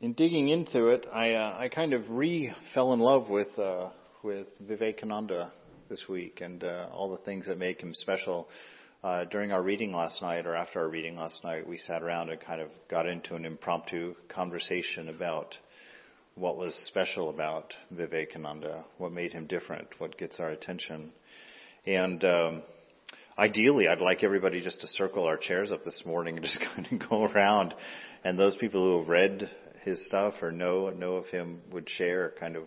in digging into it, I uh, I kind of re fell in love with uh, with Vivekananda this week and uh, all the things that make him special. Uh, during our reading last night, or after our reading last night, we sat around and kind of got into an impromptu conversation about what was special about Vivekananda, what made him different, what gets our attention, and. Um, ideally, I'd like everybody just to circle our chairs up this morning and just kind of go around, and those people who have read his stuff or know know of him would share kind of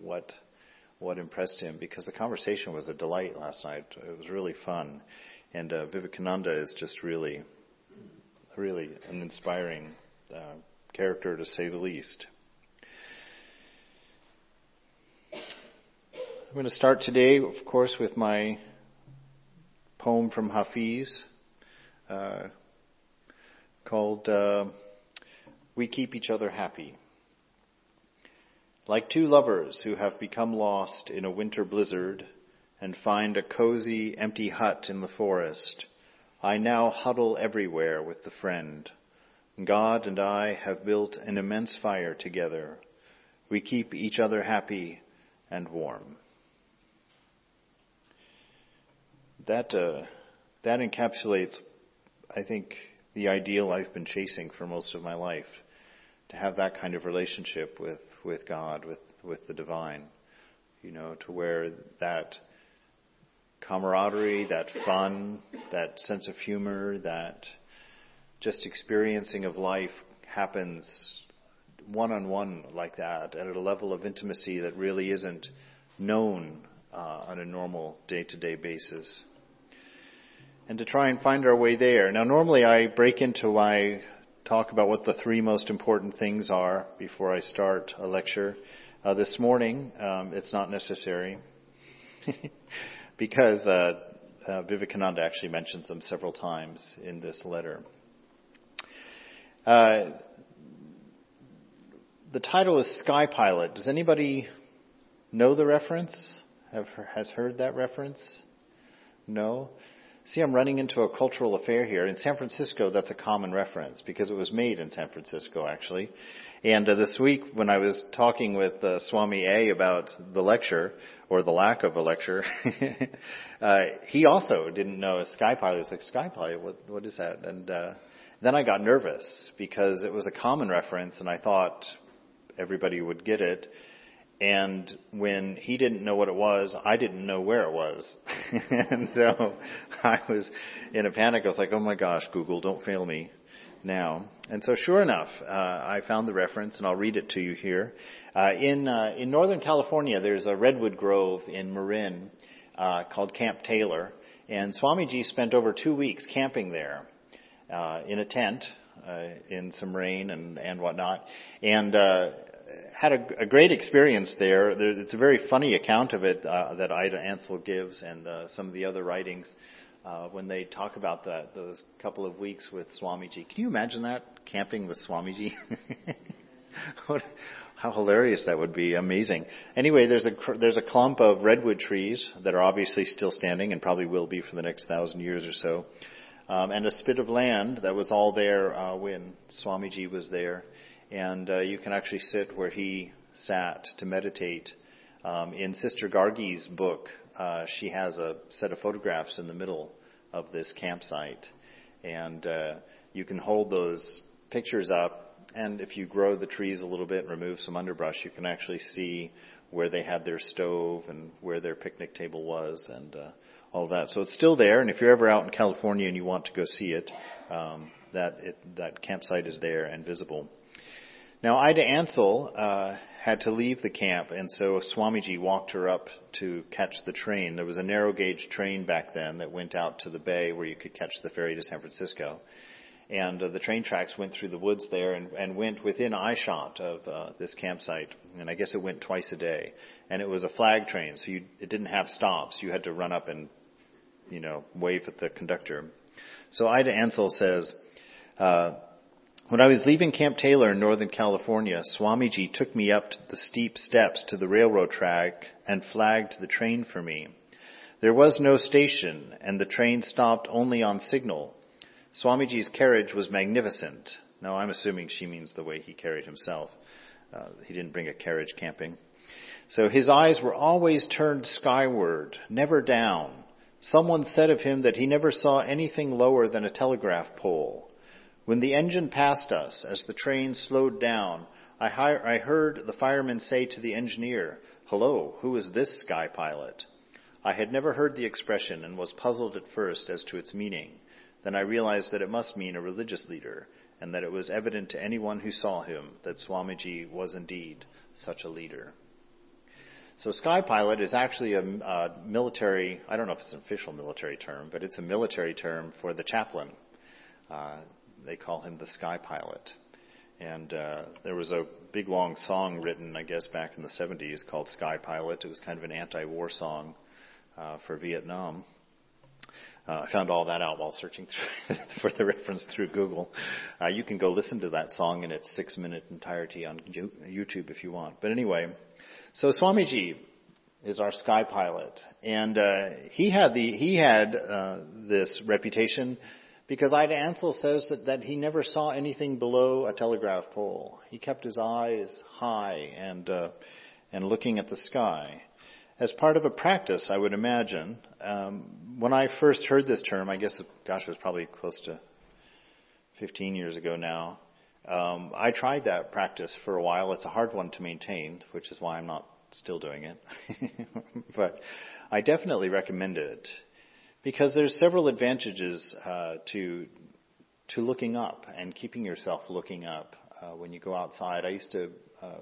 what what impressed him because the conversation was a delight last night. It was really fun, and uh, Vivekananda is just really, really an inspiring uh, character to say the least. I'm going to start today, of course, with my poem from Hafiz uh, called. We keep each other happy. Like two lovers who have become lost in a winter blizzard and find a cozy, empty hut in the forest, I now huddle everywhere with the friend. God and I have built an immense fire together. We keep each other happy and warm. That, uh, that encapsulates, I think, the ideal I've been chasing for most of my life to have that kind of relationship with, with God, with, with the divine, you know, to where that camaraderie, that fun, that sense of humor, that just experiencing of life happens one on one like that at a level of intimacy that really isn't known uh, on a normal day to day basis. And to try and find our way there. Now normally I break into my talk about what the three most important things are before I start a lecture. Uh, this morning, um, it's not necessary because uh, uh, Vivekananda actually mentions them several times in this letter. Uh, the title is Sky Pilot. Does anybody know the reference? Have, has heard that reference? No? See, I'm running into a cultural affair here. In San Francisco, that's a common reference because it was made in San Francisco, actually. And uh, this week, when I was talking with uh, Swami A about the lecture, or the lack of a lecture, uh, he also didn't know a sky pilot. He was like, sky pilot, what, what is that? And uh, then I got nervous because it was a common reference and I thought everybody would get it. And when he didn't know what it was, I didn't know where it was. and so I was in a panic. I was like, oh my gosh, Google, don't fail me now. And so sure enough, uh, I found the reference and I'll read it to you here. Uh, in, uh, in Northern California, there's a redwood grove in Marin, uh, called Camp Taylor. And Swamiji spent over two weeks camping there, uh, in a tent, uh, in some rain and, and whatnot. And, had a, a, great experience there. there. It's a very funny account of it uh, that Ida Ansell gives, and uh, some of the other writings uh, when they talk about that those couple of weeks with Swamiji. Can you imagine that camping with Swamiji? what, how hilarious that would be! Amazing. Anyway, there's a there's a clump of redwood trees that are obviously still standing and probably will be for the next thousand years or so, um, and a spit of land that was all there uh, when Swamiji was there and uh, you can actually sit where he sat to meditate. Um, in Sister Gargi's book, uh, she has a set of photographs in the middle of this campsite, and uh, you can hold those pictures up. And if you grow the trees a little bit and remove some underbrush, you can actually see where they had their stove and where their picnic table was, and uh, all of that. So it's still there. And if you're ever out in California and you want to go see it, um, that it, that campsite is there and visible. Now, Ida Ansell uh, had to leave the camp, and so Swamiji walked her up to catch the train. There was a narrow gauge train back then that went out to the bay where you could catch the ferry to San Francisco. And uh, the train tracks went through the woods there and, and went within eyeshot of uh, this campsite. And I guess it went twice a day. And it was a flag train, so you, it didn't have stops. You had to run up and, you know, wave at the conductor. So Ida Ansell says, uh, when I was leaving Camp Taylor in Northern California, Swamiji took me up the steep steps to the railroad track and flagged the train for me. There was no station and the train stopped only on signal. Swamiji's carriage was magnificent. Now I'm assuming she means the way he carried himself. Uh, he didn't bring a carriage camping. So his eyes were always turned skyward, never down. Someone said of him that he never saw anything lower than a telegraph pole. When the engine passed us, as the train slowed down, I, I heard the fireman say to the engineer, Hello, who is this sky pilot? I had never heard the expression and was puzzled at first as to its meaning. Then I realized that it must mean a religious leader, and that it was evident to anyone who saw him that Swamiji was indeed such a leader. So sky pilot is actually a, a, military, I don't know if it's an official military term, but it's a military term for the chaplain. Uh, they call him the sky pilot. And uh, there was a big long song written, I guess, back in the 70s called Sky Pilot. It was kind of an anti-war song uh, for Vietnam. Uh, I found all that out while searching for the reference through Google. Uh, you can go listen to that song in its six minute entirety on YouTube if you want. But anyway, so Swamiji is our sky pilot, and uh, he had the he had uh, this reputation because Ida Ansell says that, that he never saw anything below a telegraph pole. He kept his eyes high and uh, and looking at the sky as part of a practice, I would imagine. Um, when I first heard this term, I guess, gosh, it was probably close to 15 years ago now. Um, I tried that practice for a while. It's a hard one to maintain, which is why I'm not still doing it. but I definitely recommend it because there's several advantages uh, to to looking up and keeping yourself looking up uh, when you go outside. I used to uh,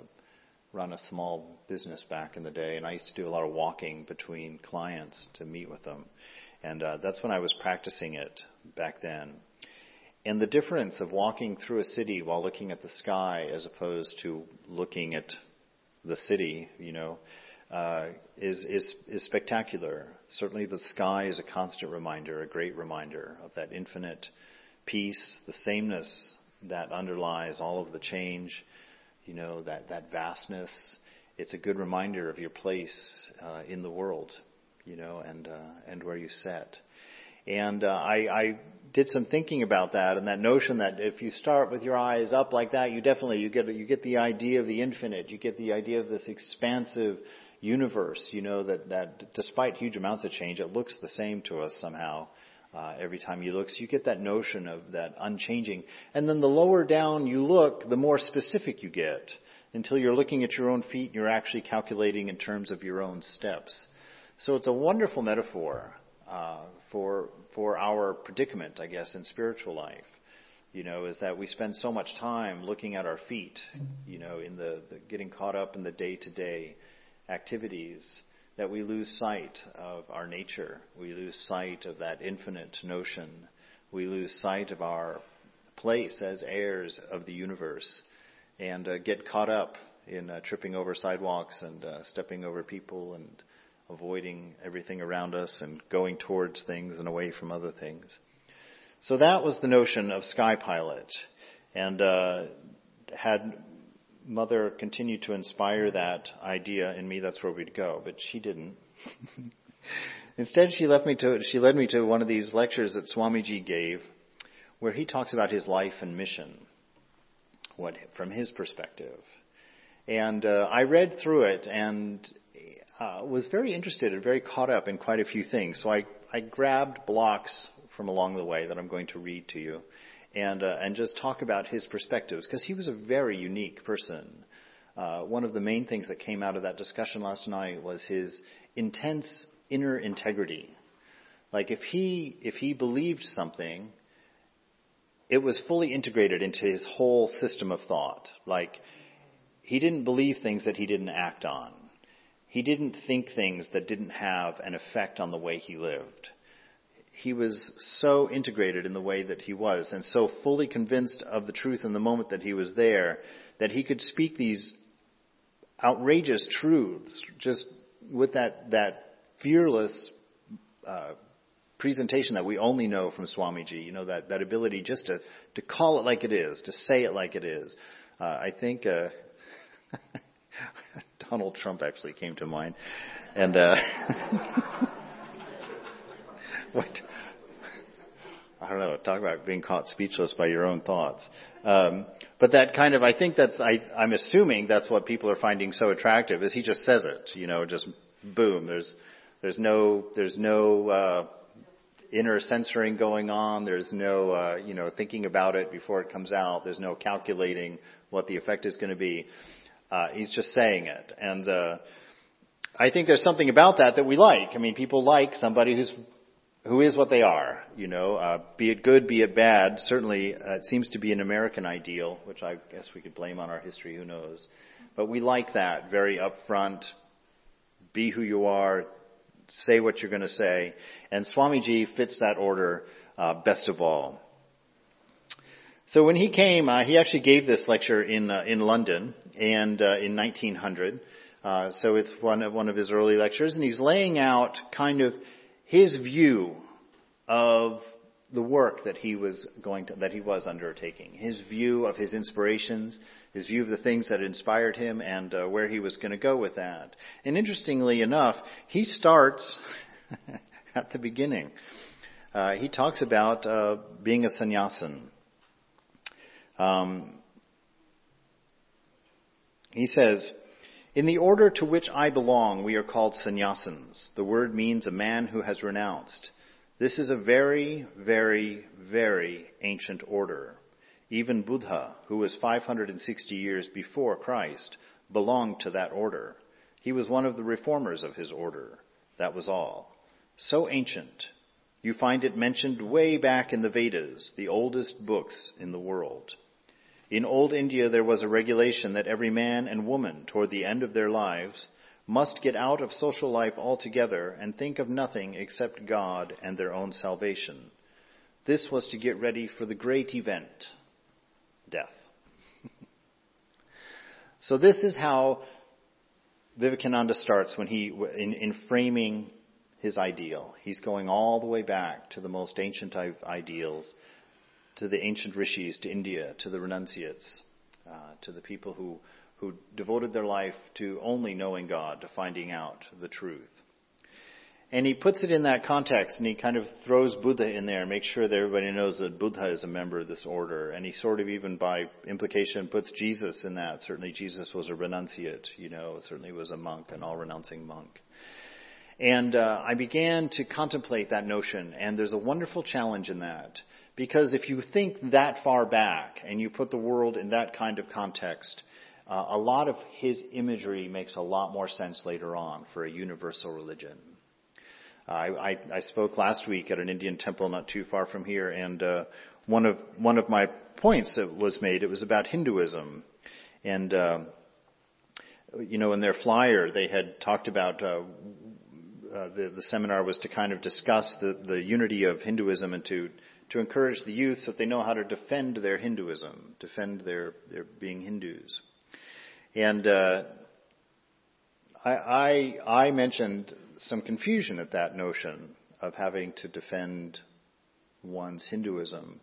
run a small business back in the day, and I used to do a lot of walking between clients to meet with them. And uh, that's when I was practicing it back then. And the difference of walking through a city while looking at the sky as opposed to looking at the city, you know, uh, is, is, is spectacular. Certainly the sky is a constant reminder, a great reminder of that infinite peace, the sameness that underlies all of the change you know, that, that vastness. It's a good reminder of your place uh, in the world, you know, and, uh, and where you set. And uh, I, I did some thinking about that and that notion that if you start with your eyes up like that, you definitely you get you get the idea of the infinite. You get the idea of this expansive universe. You know that that despite huge amounts of change, it looks the same to us somehow uh, every time you look. So you get that notion of that unchanging. And then the lower down you look, the more specific you get until you're looking at your own feet and you're actually calculating in terms of your own steps. So it's a wonderful metaphor uh, for for our predicament, I guess, in spiritual life. You know, is that we spend so much time looking at our feet. You know, in the, the getting caught up in the day to day activities that we lose sight of our nature. We lose sight of that infinite notion. We lose sight of our place as heirs of the universe and uh, get caught up in uh, tripping over sidewalks and uh, stepping over people and avoiding everything around us and going towards things and away from other things. So that was the notion of Sky Pilot. And uh, had mother continued to inspire that idea in me, that's where we'd go. But she didn't. Instead, she left me to, she led me to one of these lectures that Swamiji gave, where he talks about his life and mission, what, from his perspective. And uh, I read through it and uh, was very interested and very caught up in quite a few things. So I, I grabbed blocks from along the way that I'm going to read to you and uh, and just talk about his perspectives because he was a very unique person. Uh, one of the main things that came out of that discussion last night was his intense inner integrity. Like if he if he believed something, it was fully integrated into his whole system of thought. Like he didn't believe things that he didn't act on. He didn't think things that didn't have an effect on the way he lived he was so integrated in the way that he was and so fully convinced of the truth in the moment that he was there that he could speak these outrageous truths just with that, that fearless uh, presentation that we only know from Swamiji, you know, that, that ability just to, to call it like it is, to say it like it is. Uh, I think uh, Donald Trump actually came to mind. And uh, what? I don't know, talk about being caught speechless by your own thoughts. Um, but that kind of, I think that's, I, I'm assuming that's what people are finding so attractive is he just says it, you know, just boom. There's, there's no, there's no, uh, inner censoring going on. There's no, uh, you know, thinking about it before it comes out. There's no calculating what the effect is going to be. Uh, he's just saying it. And, uh, I think there's something about that that we like. I mean, people like somebody who's who is what they are, you know, uh, be it good, be it bad. Certainly, uh, it seems to be an American ideal, which I guess we could blame on our history. Who knows? But we like that very upfront. Be who you are. Say what you're going to say. And Swamiji fits that order uh, best of all. So when he came, uh, he actually gave this lecture in uh, in London and uh, in 1900. Uh, so it's one of one of his early lectures, and he's laying out kind of his view of the work that he was going to, that he was undertaking, his view of his inspirations, his view of the things that inspired him, and uh, where he was going to go with that. And interestingly enough, he starts at the beginning. Uh, he talks about uh, being a sannyasin. Um, he says, in the order to which I belong, we are called sannyasins. The word means a man who has renounced. This is a very, very, very ancient order. Even Buddha, who was 560 years before Christ, belonged to that order. He was one of the reformers of his order. That was all. So ancient. You find it mentioned way back in the Vedas, the oldest books in the world. In old India, there was a regulation that every man and woman, toward the end of their lives, must get out of social life altogether and think of nothing except God and their own salvation. This was to get ready for the great event, death. so this is how Vivekananda starts when he, in, in, framing his ideal. He's going all the way back to the most ancient ideals to the ancient rishis, to India, to the renunciates, uh, to the people who, who devoted their life to only knowing God, to finding out the truth. And he puts it in that context and he kind of throws Buddha in there makes sure that everybody knows that Buddha is a member of this order. And he sort of even by implication puts Jesus in that. Certainly Jesus was a renunciate, you know, certainly was a monk, an all renouncing monk. And uh, I began to contemplate that notion and there's a wonderful challenge in that. Because if you think that far back and you put the world in that kind of context, uh, a lot of his imagery makes a lot more sense later on for a universal religion. I, I, spoke last week at an Indian temple not too far from here, and uh, one of one of my points that was made it was about Hinduism, and uh, you know in their flyer they had talked about uh, uh, the, the seminar was to kind of discuss the, the unity of Hinduism and to to encourage the youth so that they know how to defend their Hinduism, defend their, their being Hindus. And uh, I, I, I mentioned some confusion at that notion of having to defend one's Hinduism.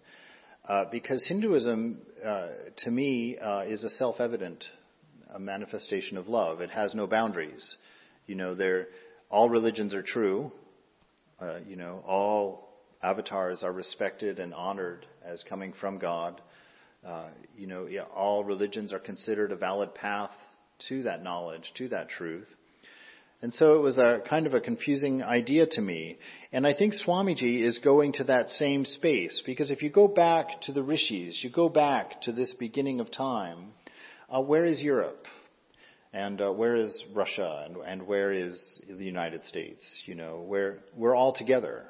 Uh, because Hinduism, uh, to me, uh, is a self-evident manifestation of love. It has no boundaries. You know, all religions are true. Uh, you know, all avatars are respected and honored as coming from God. Uh, you know, all religions are considered a valid path to that knowledge, to that truth. And so it was a kind of a confusing idea to me. And I think Swamiji is going to that same space because if you go back to the rishis, you go back to this beginning of time, uh, where is Europe? And uh, where is Russia? And, and where is the United States? You know, where we're all together.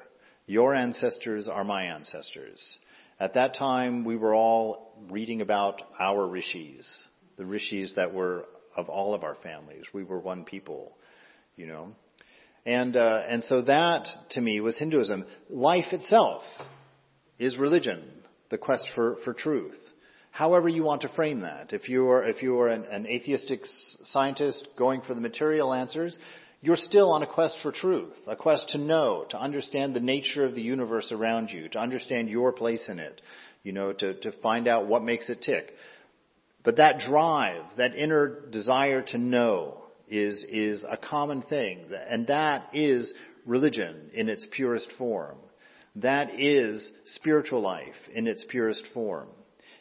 Your ancestors are my ancestors. At that time, we were all reading about our rishis, the rishis that were of all of our families. We were one people, you know. And, uh, and so that, to me, was Hinduism. Life itself is religion, the quest for, for truth. However you want to frame that. If you are, if you are an, an atheistic scientist going for the material answers, you're still on a quest for truth, a quest to know, to understand the nature of the universe around you, to understand your place in it, you know, to, to find out what makes it tick. But that drive, that inner desire to know is, is a common thing. And that is religion in its purest form. That is spiritual life in its purest form.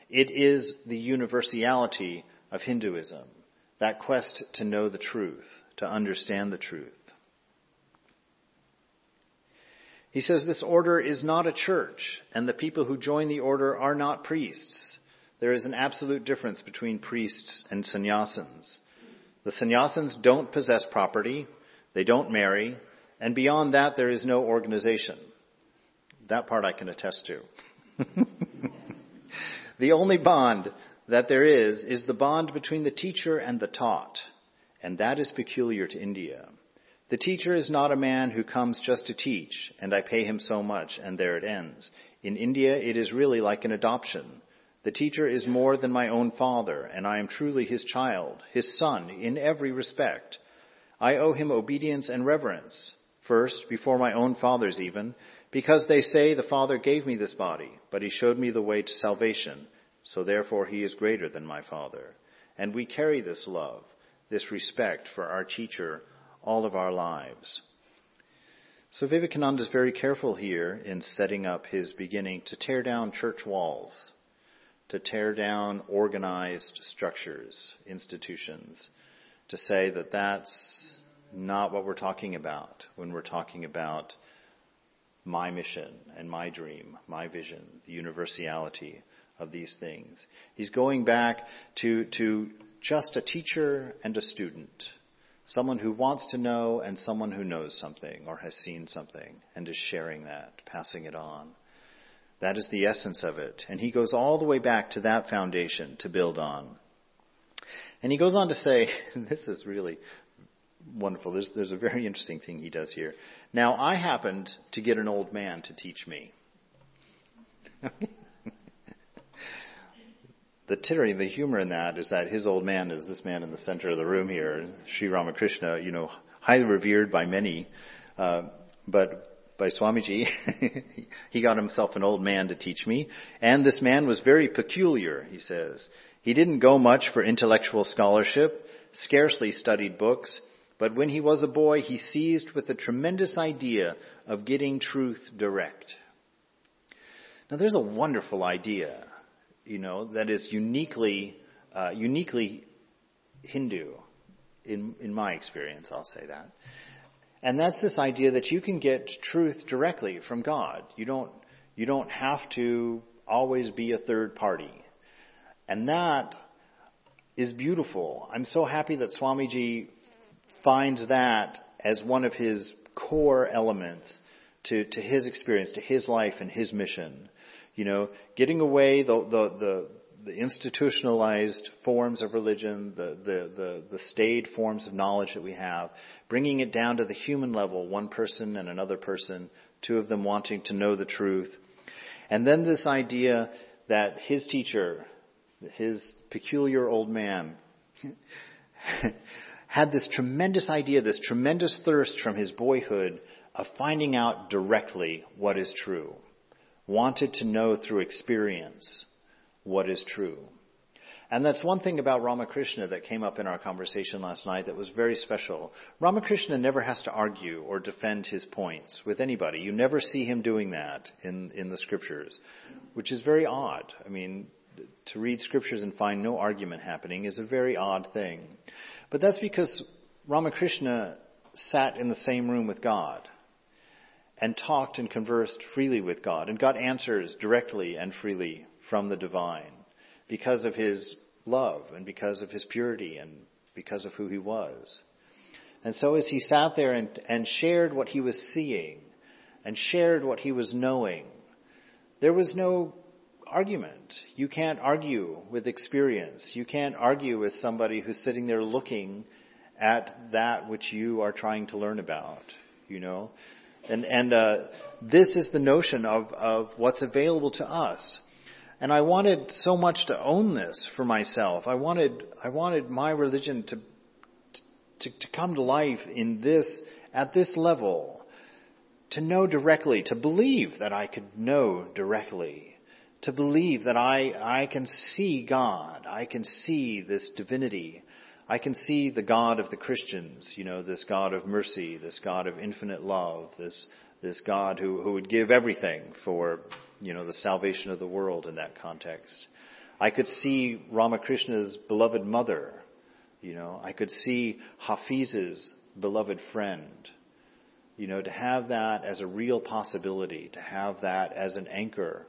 It is the universality of Hinduism, that quest to know the truth, to understand the truth. He says this order is not a church, and the people who join the order are not priests. There is an absolute difference between priests and sannyasins. The sannyasins don't possess property, they don't marry, and beyond that there is no organization. That part I can attest to. the only bond that there is is the bond between the teacher and the taught, and that is peculiar to India. The teacher is not a man who comes just to teach, and I pay him so much, and there it ends. In India, it is really like an adoption. The teacher is more than my own father, and I am truly his child, his son, in every respect. I owe him obedience and reverence, first, before my own fathers even, because they say the Father gave me this body, but he showed me the way to salvation, so therefore he is greater than my Father. And we carry this love, this respect for our teacher all of our lives. So Vivekananda is very careful here in setting up his beginning to tear down church walls, to tear down organized structures, institutions, to say that that's not what we're talking about when we're talking about my mission and my dream, my vision, the universality of these things. He's going back to, to just a teacher and a student Someone who wants to know and someone who knows something or has seen something and is sharing that, passing it on. That is the essence of it. And he goes all the way back to that foundation to build on. And he goes on to say, this is really wonderful. There's, there's a very interesting thing he does here. Now, I happened to get an old man to teach me. the tittering, the humor in that is that his old man is this man in the center of the room here, Sri Ramakrishna, you know, highly revered by many, uh, but by Swamiji, he got himself an old man to teach me, and this man was very peculiar, he says. He didn't go much for intellectual scholarship, scarcely studied books, but when he was a boy, he seized with a tremendous idea of getting truth direct. Now there's a wonderful idea you know, that is uniquely, uh, uniquely Hindu, in, in my experience, I'll say that. And that's this idea that you can get truth directly from God. You don't, you don't have to always be a third party. And that is beautiful. I'm so happy that Swamiji finds that as one of his core elements to, to his experience, to his life and his mission. You know, getting away the, the, the, the institutionalized forms of religion, the, the, the, the staid forms of knowledge that we have, bringing it down to the human level, one person and another person, two of them wanting to know the truth. And then this idea that his teacher, his peculiar old man, had this tremendous idea, this tremendous thirst from his boyhood of finding out directly what is true wanted to know through experience what is true. And that's one thing about Ramakrishna that came up in our conversation last night that was very special. Ramakrishna never has to argue or defend his points with anybody. You never see him doing that in, in the scriptures, which is very odd. I mean, to read scriptures and find no argument happening is a very odd thing. But that's because Ramakrishna sat in the same room with God and talked and conversed freely with God and got answers directly and freely from the divine because of his love and because of his purity and because of who he was. And so as he sat there and, and shared what he was seeing and shared what he was knowing, there was no argument. You can't argue with experience. You can't argue with somebody who's sitting there looking at that which you are trying to learn about, you know. And, and uh, this is the notion of, of what's available to us. And I wanted so much to own this for myself. I wanted, I wanted my religion to, to, to come to life in this, at this level, to know directly, to believe that I could know directly, to believe that I, I can see God, I can see this divinity, I can see the God of the Christians, you know, this God of mercy, this God of infinite love, this, this God who, who would give everything for, you know, the salvation of the world in that context. I could see Ramakrishna's beloved mother. You know, I could see Hafiz's beloved friend. You know, to have that as a real possibility, to have that as an anchor,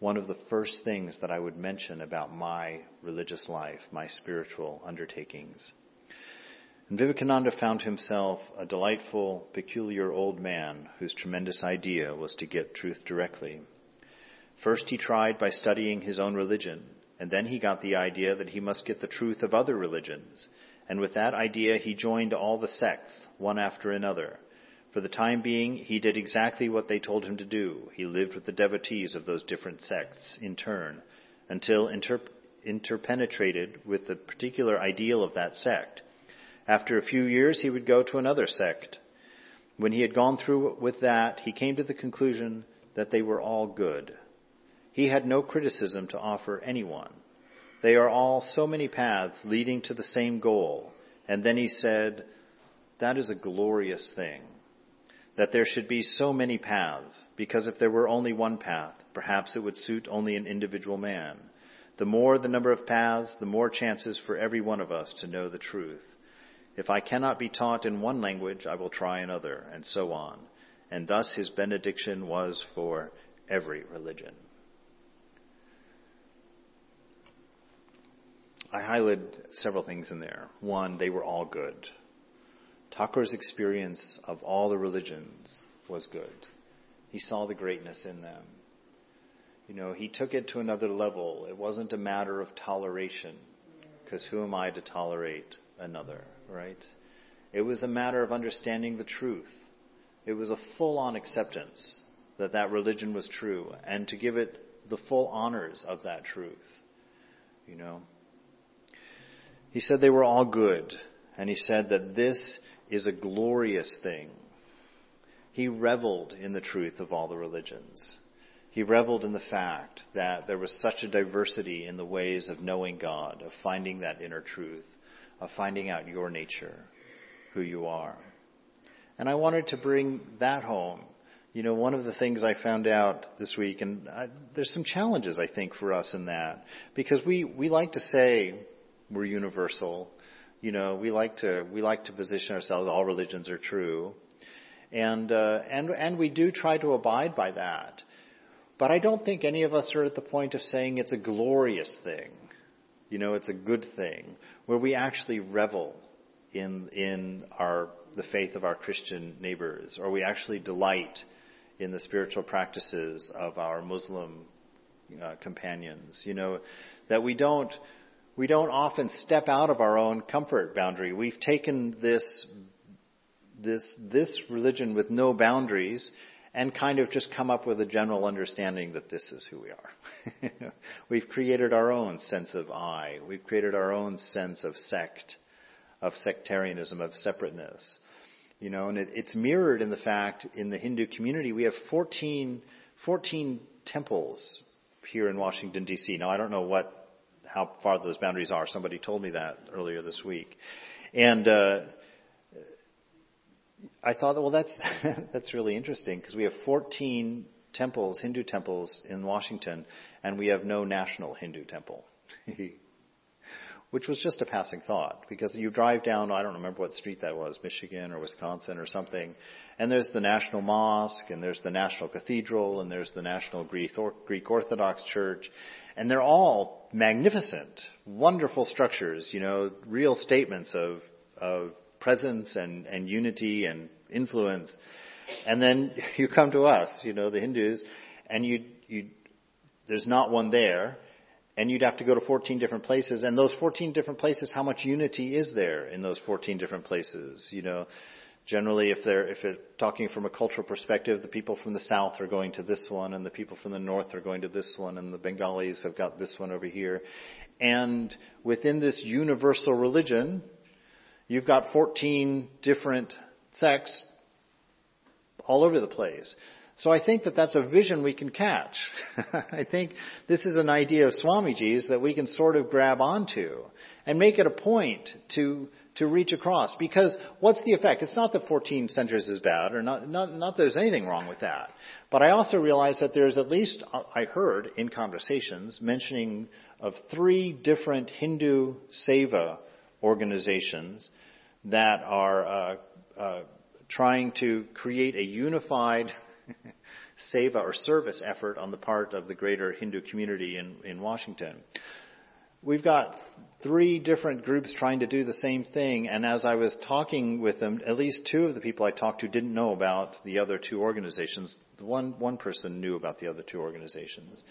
one of the first things that I would mention about my religious life, my spiritual undertakings. And Vivekananda found himself a delightful, peculiar old man whose tremendous idea was to get truth directly. First he tried by studying his own religion, and then he got the idea that he must get the truth of other religions. And with that idea he joined all the sects, one after another. For the time being, he did exactly what they told him to do. He lived with the devotees of those different sects in turn, until inter- interpenetrated with the particular ideal of that sect after a few years, he would go to another sect. When he had gone through with that, he came to the conclusion that they were all good. He had no criticism to offer anyone. They are all so many paths leading to the same goal. And then he said, that is a glorious thing. That there should be so many paths, because if there were only one path, perhaps it would suit only an individual man. The more the number of paths, the more chances for every one of us to know the truth. If I cannot be taught in one language, I will try another, and so on. And thus his benediction was for every religion. I highlighted several things in there. One, they were all good. Thakur's experience of all the religions was good. He saw the greatness in them. You know, he took it to another level. It wasn't a matter of toleration, because who am I to tolerate another? right? It was a matter of understanding the truth. It was a full on acceptance that that religion was true and to give it the full honors of that truth. You know? He said they were all good and he said that this is a glorious thing. He reveled in the truth of all the religions. He reveled in the fact that there was such a diversity in the ways of knowing God, of finding that inner truth of finding out your nature, who you are. And I wanted to bring that home. You know, one of the things I found out this week, and I, there's some challenges I think for us in that, because we, we like to say we're universal. You know, we like to we like to position ourselves. All religions are true, and uh, and and we do try to abide by that. But I don't think any of us are at the point of saying it's a glorious thing you know, it's a good thing, where we actually revel in, in our, the faith of our Christian neighbors, or we actually delight in the spiritual practices of our Muslim uh, companions. You know, that we don't, we don't often step out of our own comfort boundary. We've taken this, this, this religion with no boundaries and kind of just come up with a general understanding that this is who we are. We've created our own sense of I. We've created our own sense of sect, of sectarianism, of separateness. You know, and it, it's mirrored in the fact in the Hindu community we have 14, 14 temples here in Washington D.C. Now I don't know what, how far those boundaries are. Somebody told me that earlier this week. And, uh, I thought, well, that's that's really interesting because we have 14 temples, Hindu temples in Washington, and we have no national Hindu temple, which was just a passing thought because you drive down, I don't remember what street that was, Michigan or Wisconsin or something, and there's the National Mosque, and there's the National Cathedral, and there's the National Greek Orthodox Church, and they're all magnificent, wonderful structures, you know, real statements of of presence and, and unity and influence. And then you come to us, you know, the Hindus, and you, you, there's not one there, and you'd have to go to 14 different places, and those 14 different places, how much unity is there in those 14 different places? You know, generally if they're, if talking from a cultural perspective, the people from the south are going to this one, and the people from the north are going to this one, and the Bengalis have got this one over here. And within this universal religion, You've got 14 different sects all over the place. So I think that that's a vision we can catch. I think this is an idea of Swamiji's that we can sort of grab onto and make it a point to to reach across. Because what's the effect? It's not that 14 centers is bad, or not, not, not that there's anything wrong with that. But I also realize that there's at least, I heard in conversations, mentioning of three different Hindu seva organizations that are uh, uh, trying to create a unified seva or service effort on the part of the greater Hindu community in, in Washington. We've got three different groups trying to do the same thing, and as I was talking with them, at least two of the people I talked to didn't know about the other two organizations. The one, one person knew about the other two organizations.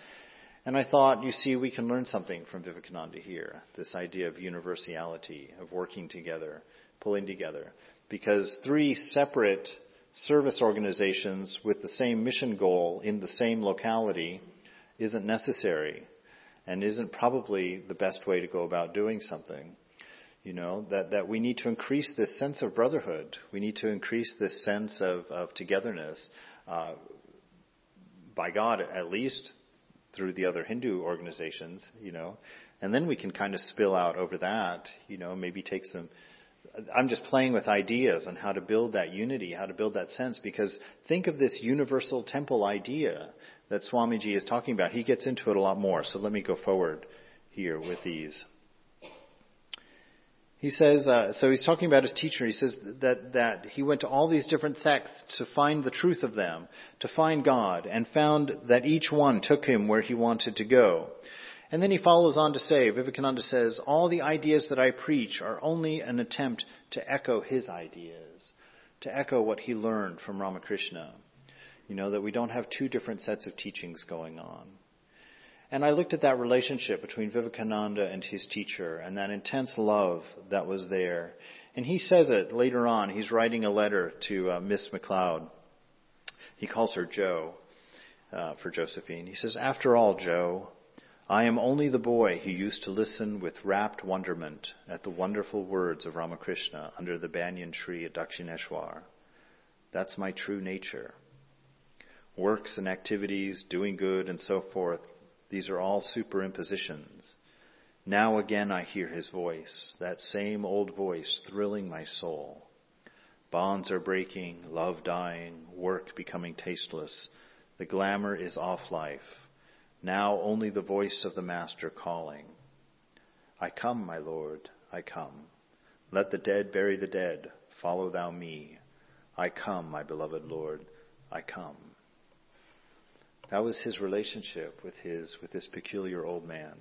And I thought, you see, we can learn something from Vivekananda here. This idea of universality, of working together, pulling together. Because three separate service organizations with the same mission goal in the same locality isn't necessary and isn't probably the best way to go about doing something. You know, that, that we need to increase this sense of brotherhood. We need to increase this sense of, of togetherness. Uh, by God, at least through the other Hindu organizations, you know, and then we can kind of spill out over that, you know, maybe take some, I'm just playing with ideas on how to build that unity, how to build that sense, because think of this universal temple idea that Swamiji is talking about. He gets into it a lot more, so let me go forward here with these. He says, uh, so he's talking about his teacher. He says that, that he went to all these different sects to find the truth of them, to find God, and found that each one took him where he wanted to go. And then he follows on to say, Vivekananda says, all the ideas that I preach are only an attempt to echo his ideas, to echo what he learned from Ramakrishna. You know, that we don't have two different sets of teachings going on. And I looked at that relationship between Vivekananda and his teacher and that intense love that was there. And he says it later on. He's writing a letter to uh, Miss MacLeod. He calls her Joe uh, for Josephine. He says, After all, Joe, I am only the boy who used to listen with rapt wonderment at the wonderful words of Ramakrishna under the banyan tree at Dakshineshwar. That's my true nature. Works and activities, doing good and so forth, these are all superimpositions. Now again I hear his voice, that same old voice thrilling my soul. Bonds are breaking, love dying, work becoming tasteless. The glamour is off life. Now only the voice of the Master calling. I come, my Lord, I come. Let the dead bury the dead. Follow thou me. I come, my beloved Lord, I come. That was his relationship with his, with this peculiar old man.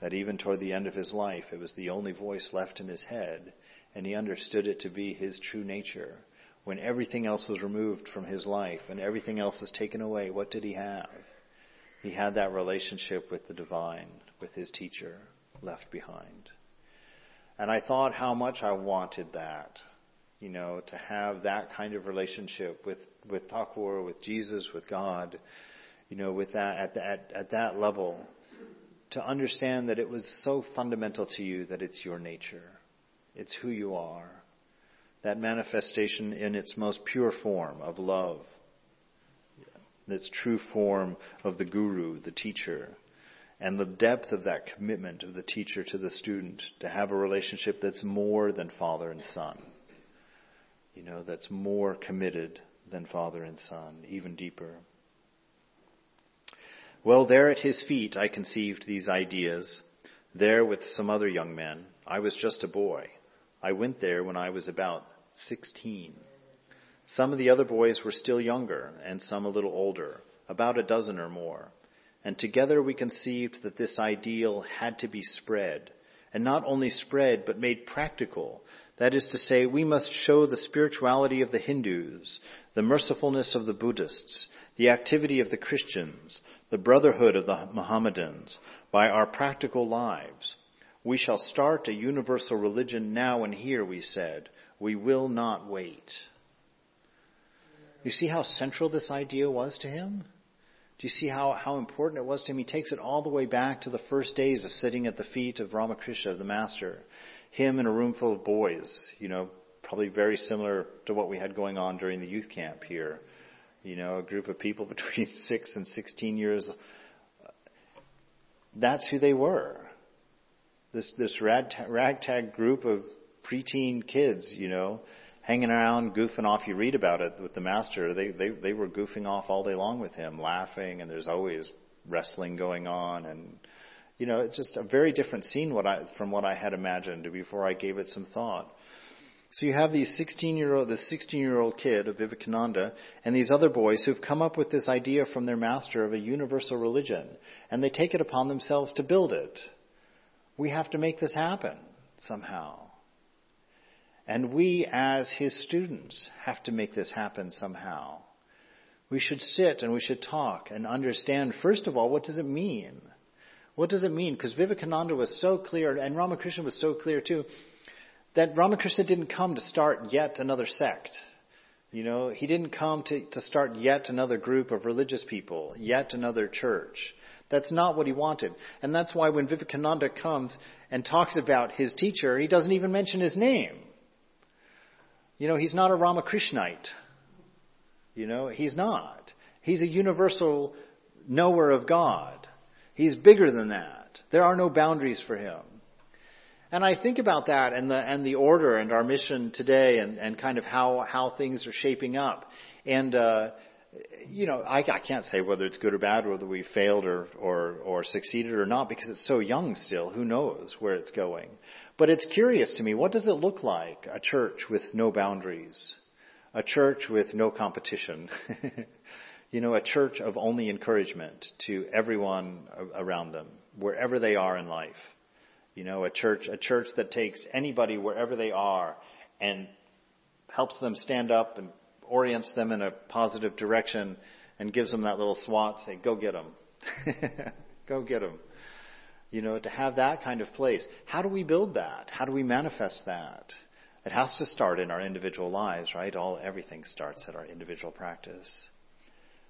That even toward the end of his life, it was the only voice left in his head, and he understood it to be his true nature. When everything else was removed from his life and everything else was taken away, what did he have? He had that relationship with the divine, with his teacher left behind. And I thought how much I wanted that, you know, to have that kind of relationship with, with Thakur, with Jesus, with God, you know, with that, at, at, at that level, to understand that it was so fundamental to you that it's your nature. It's who you are. That manifestation in its most pure form of love. Its true form of the guru, the teacher. And the depth of that commitment of the teacher to the student to have a relationship that's more than father and son. You know, that's more committed than father and son, even deeper. Well, there at his feet I conceived these ideas. There with some other young men. I was just a boy. I went there when I was about 16. Some of the other boys were still younger, and some a little older, about a dozen or more. And together we conceived that this ideal had to be spread, and not only spread, but made practical. That is to say, we must show the spirituality of the Hindus, the mercifulness of the Buddhists, the activity of the Christians, the brotherhood of the Mohammedans by our practical lives. We shall start a universal religion now and here, we said. We will not wait. You see how central this idea was to him? Do you see how, how important it was to him? He takes it all the way back to the first days of sitting at the feet of Ramakrishna, the master. Him in a room full of boys, you know, probably very similar to what we had going on during the youth camp here you know, a group of people between 6 and 16 years. That's who they were. This, this ragtag, group of preteen kids, you know, hanging around, goofing off. You read about it with the master. They, they, they were goofing off all day long with him, laughing, and there's always wrestling going on. And, you know, it's just a very different scene what I, from what I had imagined before I gave it some thought. So you have these 16 year old, the 16 year old kid of Vivekananda and these other boys who've come up with this idea from their master of a universal religion and they take it upon themselves to build it. We have to make this happen somehow. And we as his students have to make this happen somehow. We should sit and we should talk and understand, first of all, what does it mean? What does it mean? Because Vivekananda was so clear, and Ramakrishna was so clear too, that Ramakrishna didn't come to start yet another sect. You know, he didn't come to, to start yet another group of religious people, yet another church. That's not what he wanted. And that's why when Vivekananda comes and talks about his teacher, he doesn't even mention his name. You know, he's not a Ramakrishnite. You know, he's not. He's a universal knower of God. He's bigger than that. There are no boundaries for him. And I think about that and the, and the order and our mission today and, and kind of how, how things are shaping up. And, uh, you know, I, I can't say whether it's good or bad, whether we failed or, or, or succeeded or not, because it's so young still. Who knows where it's going? But it's curious to me. What does it look like? A church with no boundaries, a church with no competition. you know, a church of only encouragement to everyone around them, wherever they are in life. You know, a church, a church that takes anybody wherever they are and helps them stand up and orients them in a positive direction and gives them that little swat, say, go get them. go get them. You know, to have that kind of place. How do we build that? How do we manifest that? It has to start in our individual lives, right? All, everything starts at our individual practice.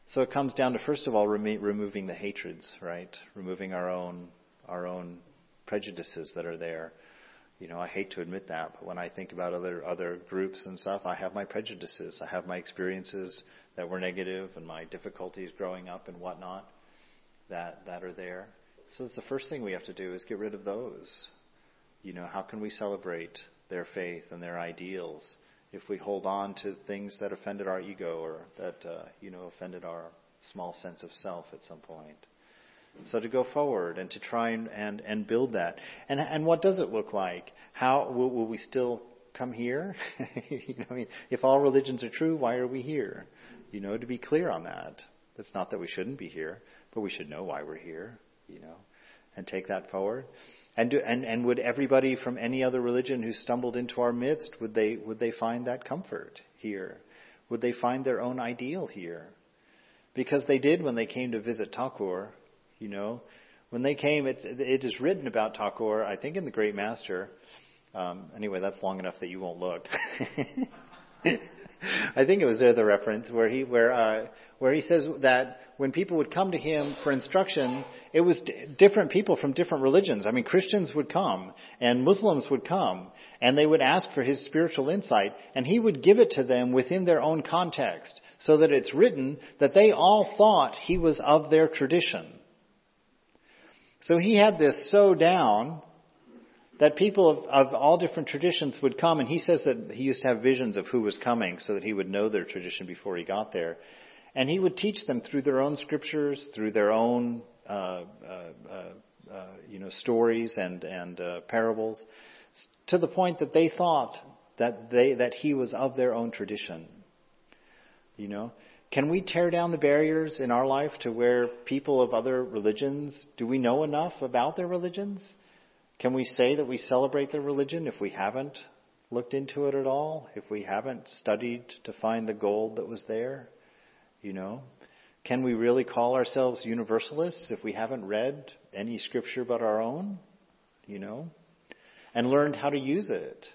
So it comes down to, first of all, remo- removing the hatreds, right? Removing our own, our own prejudices that are there you know, I hate to admit that, but when I think about other other groups and stuff, I have my prejudices. I have my experiences that were negative and my difficulties growing up and whatnot that that are there. So it's the first thing we have to do is get rid of those. You know, how can we celebrate their faith and their ideals if we hold on to things that offended our ego or that uh, you know offended our small sense of self at some point? So to go forward and to try and, and, and build that. And, and what does it look like? How will, will we still come here? you know, I mean, if all religions are true, why are we here? You know, to be clear on that. That's not that we shouldn't be here, but we should know why we're here, you know, and take that forward. And, do, and, and would everybody from any other religion who stumbled into our midst, would they, would they find that comfort here? Would they find their own ideal here? Because they did when they came to visit Thakur you know, when they came, it's, it is written about Thakur, I think in the Great Master. Um, anyway, that's long enough that you won't look. I think it was there the reference where he where uh, where he says that when people would come to him for instruction, it was d- different people from different religions. I mean, Christians would come and Muslims would come, and they would ask for his spiritual insight, and he would give it to them within their own context, so that it's written that they all thought he was of their tradition. So he had this so down that people of, of, all different traditions would come, and he says that he used to have visions of who was coming so that he would know their tradition before he got there. And he would teach them through their own scriptures, through their own, uh, uh, uh, uh you know, stories and, and uh, parables, to the point that they thought that they, that he was of their own tradition. You know? Can we tear down the barriers in our life to where people of other religions, do we know enough about their religions? Can we say that we celebrate their religion if we haven't looked into it at all? If we haven't studied to find the gold that was there? You know? Can we really call ourselves universalists if we haven't read any scripture but our own? You know? And learned how to use it.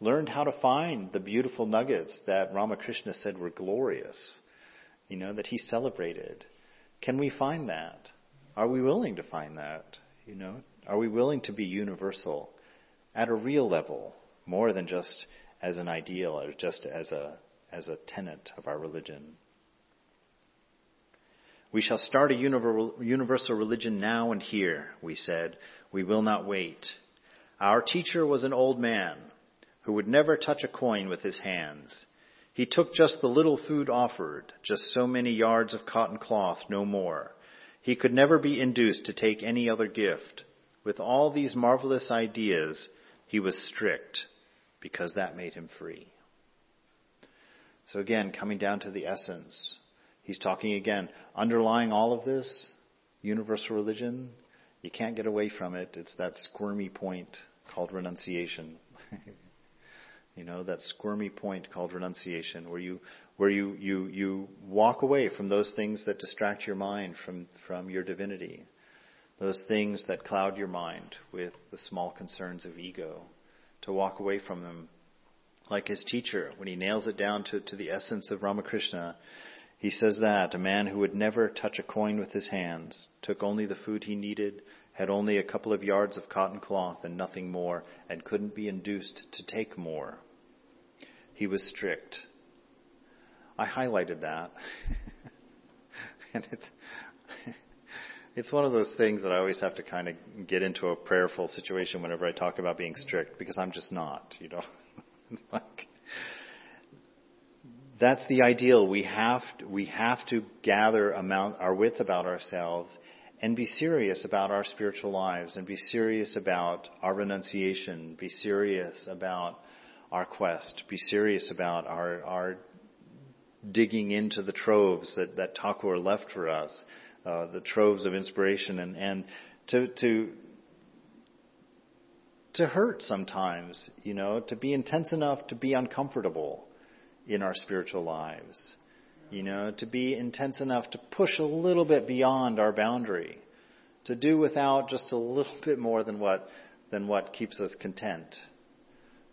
Learned how to find the beautiful nuggets that Ramakrishna said were glorious you know, that he celebrated. Can we find that? Are we willing to find that? You know, are we willing to be universal at a real level, more than just as an ideal or just as a as a tenet of our religion? We shall start a universal religion now and here, we said. We will not wait. Our teacher was an old man, who would never touch a coin with his hands. He took just the little food offered, just so many yards of cotton cloth, no more. He could never be induced to take any other gift. With all these marvelous ideas, he was strict because that made him free. So again, coming down to the essence, he's talking again, underlying all of this, universal religion, you can't get away from it. It's that squirmy point called renunciation. you know, that squirmy point called renunciation where you where you, you, you walk away from those things that distract your mind from, from your divinity. Those things that cloud your mind with the small concerns of ego. To walk away from them. Like his teacher, when he nails it down to, to the essence of Ramakrishna, he says that a man who would never touch a coin with his hands, took only the food he needed, had only a couple of yards of cotton cloth and nothing more, and couldn't be induced to take more. He was strict. I highlighted that. and it's, it's one of those things that I always have to kind of get into a prayerful situation whenever I talk about being strict because I'm just not, you know. like, that's the ideal. We have to, we have to gather amount, our wits about ourselves and be serious about our spiritual lives and be serious about our renunciation, be serious about our quest, be serious about our, our digging into the troves that, that left for us, uh, the troves of inspiration and, and to, to, to hurt sometimes, you know, to be intense enough to be uncomfortable in our spiritual lives. You know, to be intense enough to push a little bit beyond our boundary, to do without just a little bit more than what, than what keeps us content.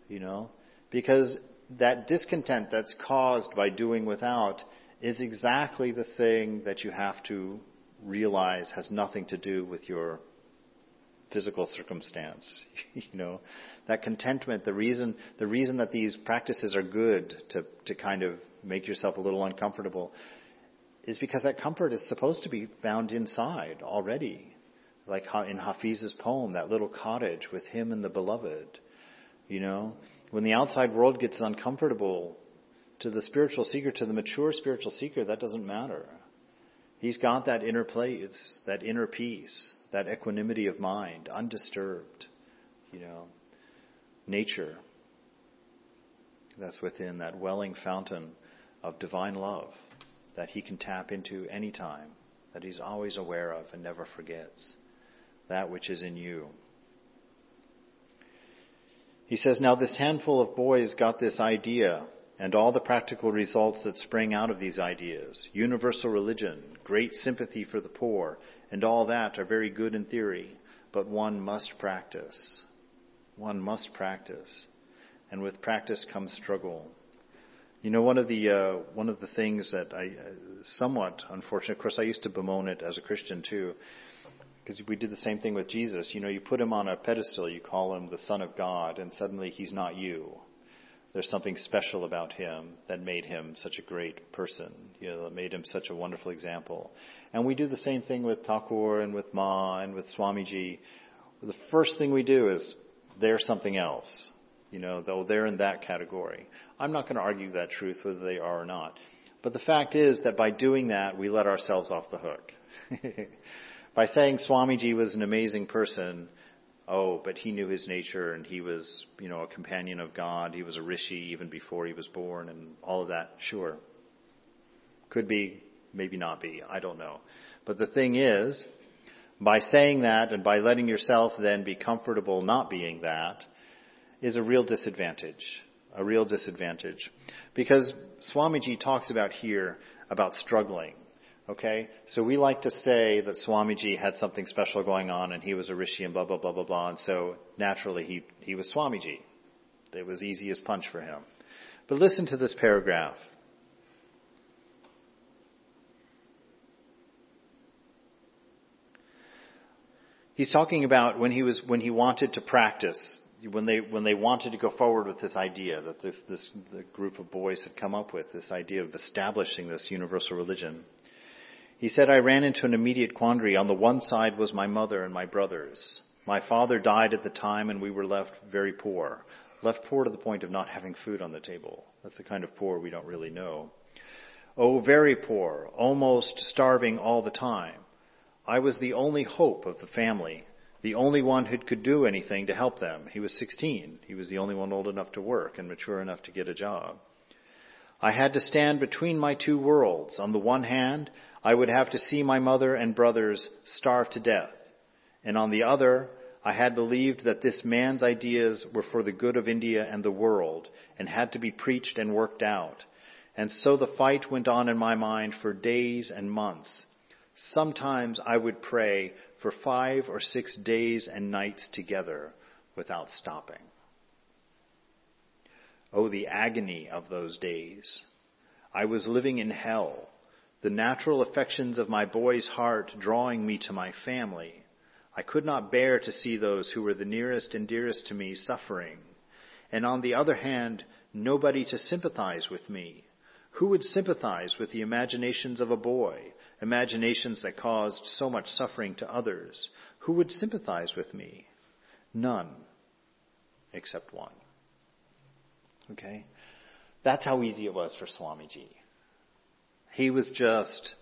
You know, because that discontent that's caused by doing without is exactly the thing that you have to realize has nothing to do with your physical circumstance. you know, that contentment, the reason, the reason that these practices are good to, to kind of make yourself a little uncomfortable is because that comfort is supposed to be found inside already. Like in Hafiz's poem, that little cottage with him and the beloved. You know, when the outside world gets uncomfortable, to the spiritual seeker, to the mature spiritual seeker, that doesn't matter. He's got that inner place, that inner peace, that equanimity of mind, undisturbed, you know, nature that's within that welling fountain of divine love that he can tap into any time, that he's always aware of and never forgets, that which is in you. He says, Now this handful of boys got this idea and all the practical results that spring out of these ideas. Universal religion, great sympathy for the poor, and all that are very good in theory, but one must practice. One must practice. And with practice comes struggle. You know, one of the uh, one of the things that I uh, somewhat unfortunate. Of course, I used to bemoan it as a Christian too because we did the same thing with Jesus. You know, you put him on a pedestal, you call him the Son of God, and suddenly he's not you. There's something special about him that made him such a great person, you know, that made him such a wonderful example. And we do the same thing with Thakur and with Ma and with Swamiji. The first thing we do is they're something else, you know, though they're in that category. I'm not going to argue that truth whether they are or not. But the fact is that by doing that, we let ourselves off the hook. By saying Swamiji was an amazing person, oh, but he knew his nature and he was, you know, a companion of God. He was a rishi even before he was born and all of that. Sure. Could be, maybe not be. I don't know. But the thing is, by saying that and by letting yourself then be comfortable not being that is a real disadvantage. A real disadvantage. Because Swamiji talks about here about struggling. Okay? So we like to say that Swamiji had something special going on and he was a rishi and blah, blah, blah, blah, blah. And so naturally he, he was Swamiji. It was easy as punch for him. But listen to this paragraph. He's talking about when he was, when he wanted to practice, when they, when they wanted to go forward with this idea that this, this, the group of boys had come up with, this idea of establishing this universal religion. He said, I ran into an immediate quandary. On the one side was my mother and my brothers. My father died at the time and we were left very poor. left poor to the point of not having food on the table. That's the kind of poor we don't really know. Oh, very poor, almost starving all the time. I was the only hope of the family, the only one who could do anything to help them. He was 16. He was the only one old enough to work and mature enough to get a job. I had to stand between my two worlds. On the one hand, I would have to see my mother and brothers starve to death. And on the other, I had believed that this man's ideas were for the good of India and the world and had to be preached and worked out. And so the fight went on in my mind for days and months. Sometimes I would pray for five or six days and nights together without stopping. Oh, the agony of those days. I was living in hell, the natural affections of my boy's heart drawing me to my family. I could not bear to see those who were the nearest and dearest to me suffering. And on the other hand, nobody to sympathize with me. Who would sympathize with the imaginations of a boy, imaginations that caused so much suffering to others? Who would sympathize with me? None, except one. Okay? That's how easy it was for Swamiji. He was just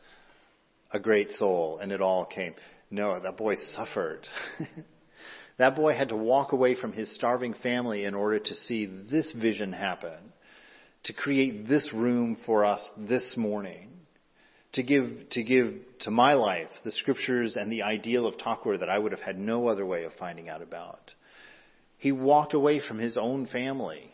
a great soul and it all came. No, that boy suffered. that boy had to walk away from his starving family in order to see this vision happen, to create this room for us this morning, to give, to give to my life the scriptures and the ideal of Thakur that I would have had no other way of finding out about. He walked away from his own family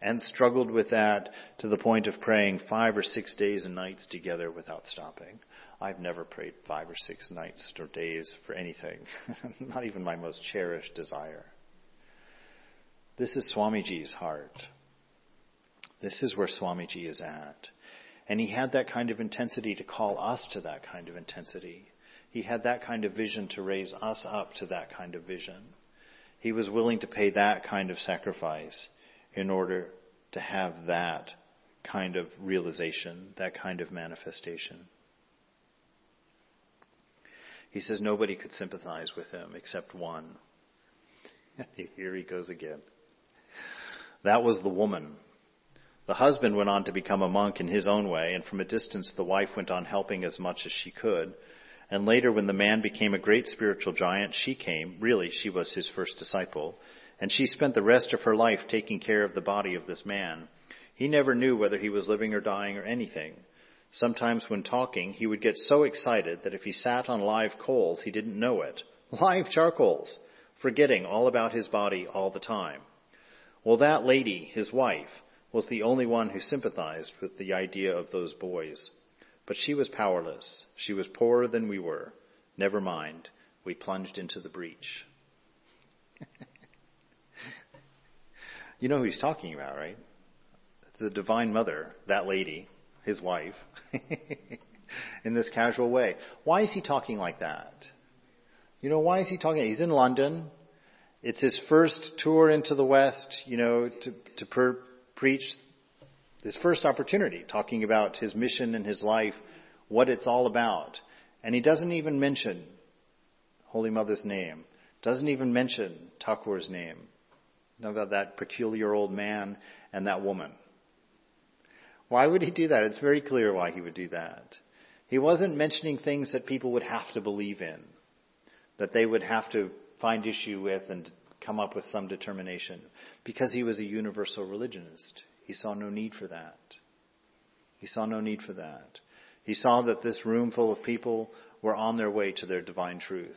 and struggled with that to the point of praying five or six days and nights together without stopping. I've never prayed five or six nights or days for anything, not even my most cherished desire. This is Swamiji's heart. This is where Swamiji is at. And he had that kind of intensity to call us to that kind of intensity. He had that kind of vision to raise us up to that kind of vision. He was willing to pay that kind of sacrifice in order to have that kind of realization, that kind of manifestation. He says nobody could sympathize with him except one. Here he goes again. That was the woman. The husband went on to become a monk in his own way, and from a distance the wife went on helping as much as she could. And later, when the man became a great spiritual giant, she came. Really, she was his first disciple and she spent the rest of her life taking care of the body of this man. He never knew whether he was living or dying or anything. Sometimes when talking, he would get so excited that if he sat on live coals, he didn't know it. Live charcoals! Forgetting all about his body all the time. Well, that lady, his wife, was the only one who sympathized with the idea of those boys. But she was powerless. She was poorer than we were. Never mind. We plunged into the breach. You know who he's talking about, right? The Divine Mother, that lady, his wife, in this casual way. Why is he talking like that? You know, why is he talking? He's in London. It's his first tour into the West, you know, to, to per, preach this first opportunity, talking about his mission and his life, what it's all about. And he doesn't even mention Holy Mother's name, doesn't even mention Thakur's name about that peculiar old man and that woman. Why would he do that? It's very clear why he would do that. He wasn't mentioning things that people would have to believe in, that they would have to find issue with and come up with some determination, because he was a universal religionist. He saw no need for that. He saw no need for that. He saw that this room full of people were on their way to their divine truth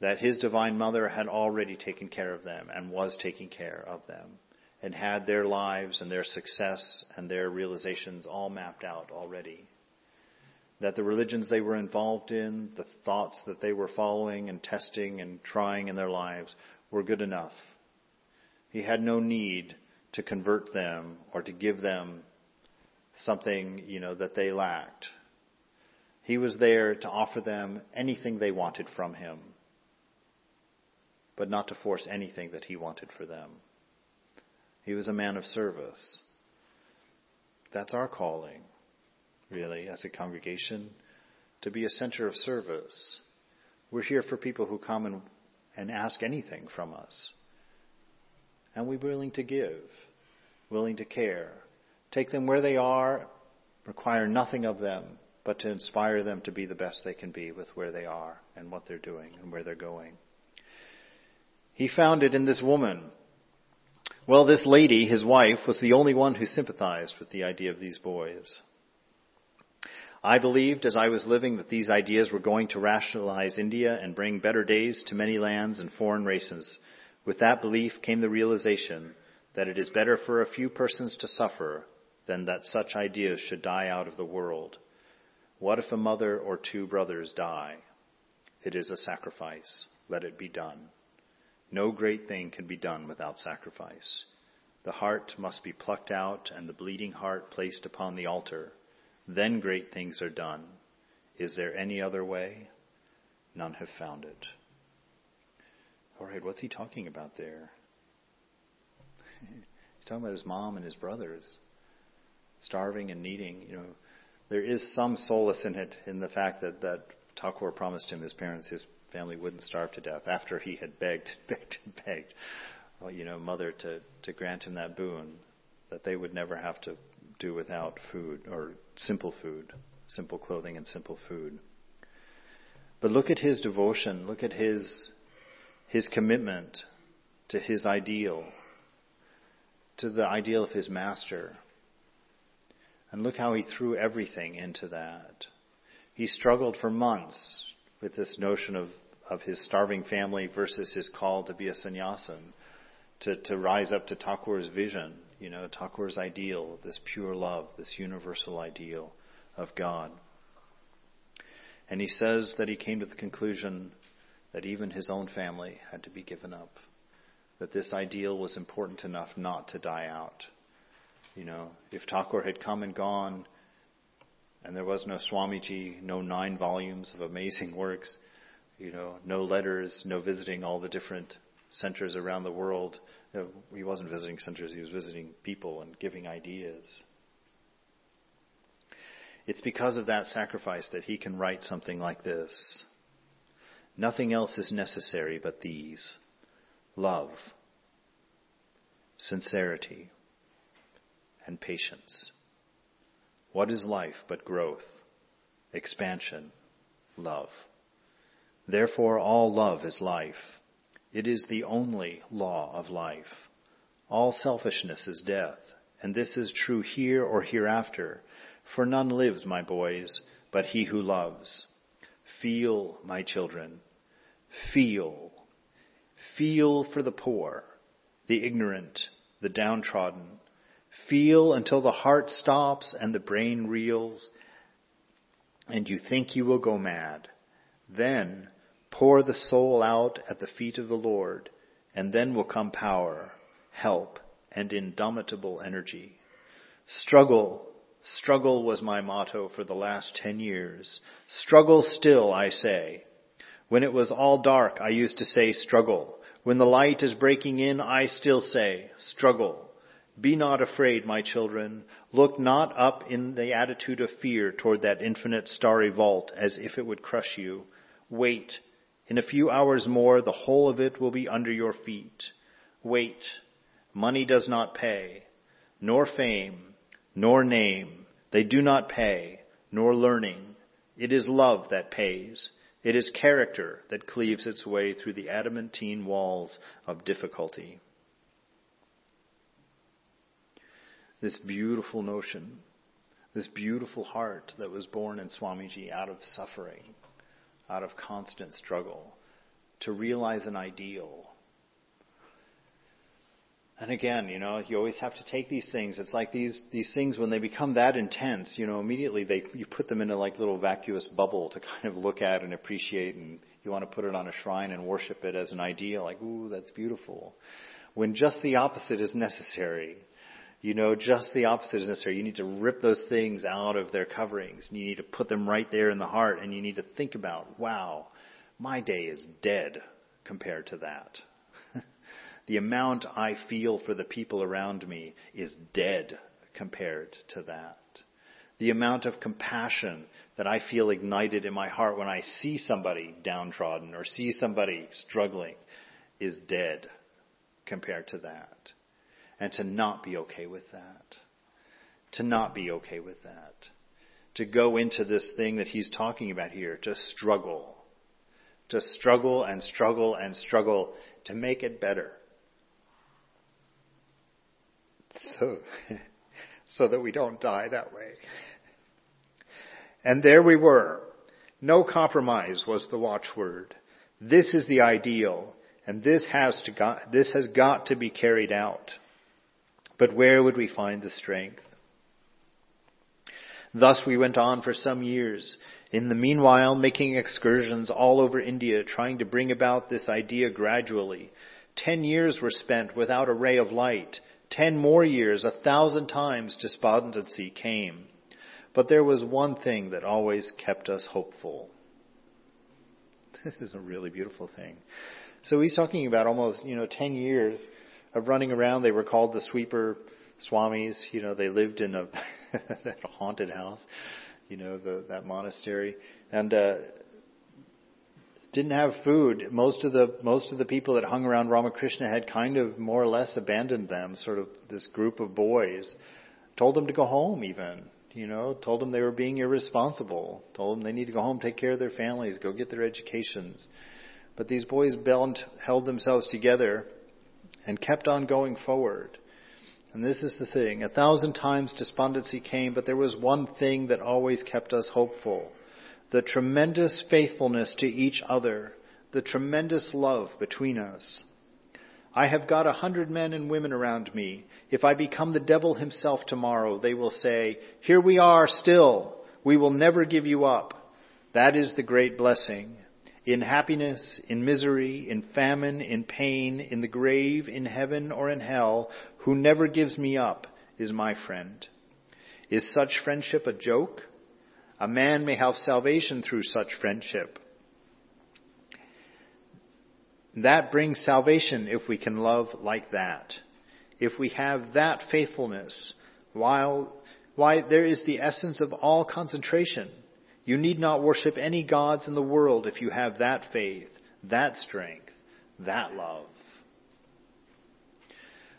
that his divine mother had already taken care of them and was taking care of them and had their lives and their success and their realizations all mapped out already. That the religions they were involved in, the thoughts that they were following and testing and trying in their lives were good enough. He had no need to convert them or to give them something, you know, that they lacked. He was there to offer them anything they wanted from him but not to force anything that he wanted for them. He was a man of service. That's our calling, really, as a congregation, to be a center of service. We're here for people who come and, and ask anything from us. And we're willing to give, willing to care, take them where they are, require nothing of them, but to inspire them to be the best they can be with where they are and what they're doing and where they're going. He found it in this woman. Well, this lady, his wife, was the only one who sympathized with the idea of these boys. I believed as I was living that these ideas were going to rationalize India and bring better days to many lands and foreign races. With that belief came the realization that it is better for a few persons to suffer than that such ideas should die out of the world. What if a mother or two brothers die? It is a sacrifice. Let it be done. No great thing can be done without sacrifice. The heart must be plucked out and the bleeding heart placed upon the altar. Then great things are done. Is there any other way? None have found it. All right, what's he talking about there? He's talking about his mom and his brothers starving and needing. You know, there is some solace in it in the fact that that Thakur promised him his parents his family wouldn't starve to death after he had begged, begged, and begged, well, you know, mother to to grant him that boon, that they would never have to do without food or simple food, simple clothing and simple food. But look at his devotion, look at his, his commitment to his ideal, to the ideal of his master. And look how he threw everything into that. He struggled for months with this notion of, of his starving family versus his call to be a sannyasin, to, to rise up to Thakur's vision you know, Thakur's ideal, this pure love, this universal ideal of God. And he says that he came to the conclusion that even his own family had to be given up. That this ideal was important enough not to die out. You know, if Thakur had come and gone, and there was no Swamiji, no nine volumes of amazing works, you know, no letters, no visiting all the different centers around the world, he wasn't visiting centers, he was visiting people and giving ideas. It's because of that sacrifice that he can write something like this. Nothing else is necessary but these love, sincerity, and patience. What is life but growth, expansion, love? Therefore, all love is life. It is the only law of life. All selfishness is death, and this is true here or hereafter, for none lives, my boys, but he who loves. Feel, my children, feel. Feel for the poor, the ignorant, the downtrodden. Feel until the heart stops and the brain reels, and you think you will go mad. Then Pour the soul out at the feet of the Lord, and then will come power, help, and indomitable energy. Struggle, struggle was my motto for the last ten years. Struggle still, I say. When it was all dark, I used to say struggle. When the light is breaking in, I still say struggle. Be not afraid, my children. Look not up in the attitude of fear toward that infinite starry vault as if it would crush you. Wait in a few hours more, the whole of it will be under your feet. Wait. Money does not pay, nor fame, nor name. They do not pay, nor learning. It is love that pays. It is character that cleaves its way through the adamantine walls of difficulty. This beautiful notion, this beautiful heart that was born in Swamiji out of suffering, out of constant struggle to realize an ideal. And again, you know, you always have to take these things. It's like these, these things when they become that intense, you know, immediately they, you put them in a like little vacuous bubble to kind of look at and appreciate and you want to put it on a shrine and worship it as an ideal, like, ooh, that's beautiful. When just the opposite is necessary. You know, just the opposite is necessary. You need to rip those things out of their coverings. And you need to put them right there in the heart and you need to think about, wow, my day is dead compared to that. the amount I feel for the people around me is dead compared to that. The amount of compassion that I feel ignited in my heart when I see somebody downtrodden or see somebody struggling is dead compared to that. And to not be okay with that. To not be okay with that. To go into this thing that he's talking about here, to struggle. To struggle and struggle and struggle to make it better. So, so that we don't die that way. And there we were. No compromise was the watchword. This is the ideal, and this has to this has got to be carried out. But where would we find the strength? Thus we went on for some years, in the meanwhile making excursions all over India, trying to bring about this idea gradually. Ten years were spent without a ray of light. Ten more years, a thousand times despondency came. But there was one thing that always kept us hopeful. This is a really beautiful thing. So he's talking about almost, you know, 10 years of running around. They were called the sweeper swamis. You know, they lived in a, a haunted house, you know, the, that monastery. And, uh, didn't have food. Most of the most of the people that hung around Ramakrishna had kind of more or less abandoned them. Sort of this group of boys told them to go home. Even you know, told them they were being irresponsible. Told them they need to go home, take care of their families, go get their educations. But these boys held themselves together and kept on going forward. And this is the thing. A thousand times despondency came, but there was one thing that always kept us hopeful. The tremendous faithfulness to each other. The tremendous love between us. I have got a hundred men and women around me. If I become the devil himself tomorrow, they will say, here we are still. We will never give you up. That is the great blessing in happiness, in misery, in famine, in pain, in the grave, in heaven or in hell, who never gives me up is my friend. Is such friendship a joke? A man may have salvation through such friendship. That brings salvation if we can love like that. If we have that faithfulness, while, why there is the essence of all concentration. You need not worship any gods in the world if you have that faith, that strength, that love.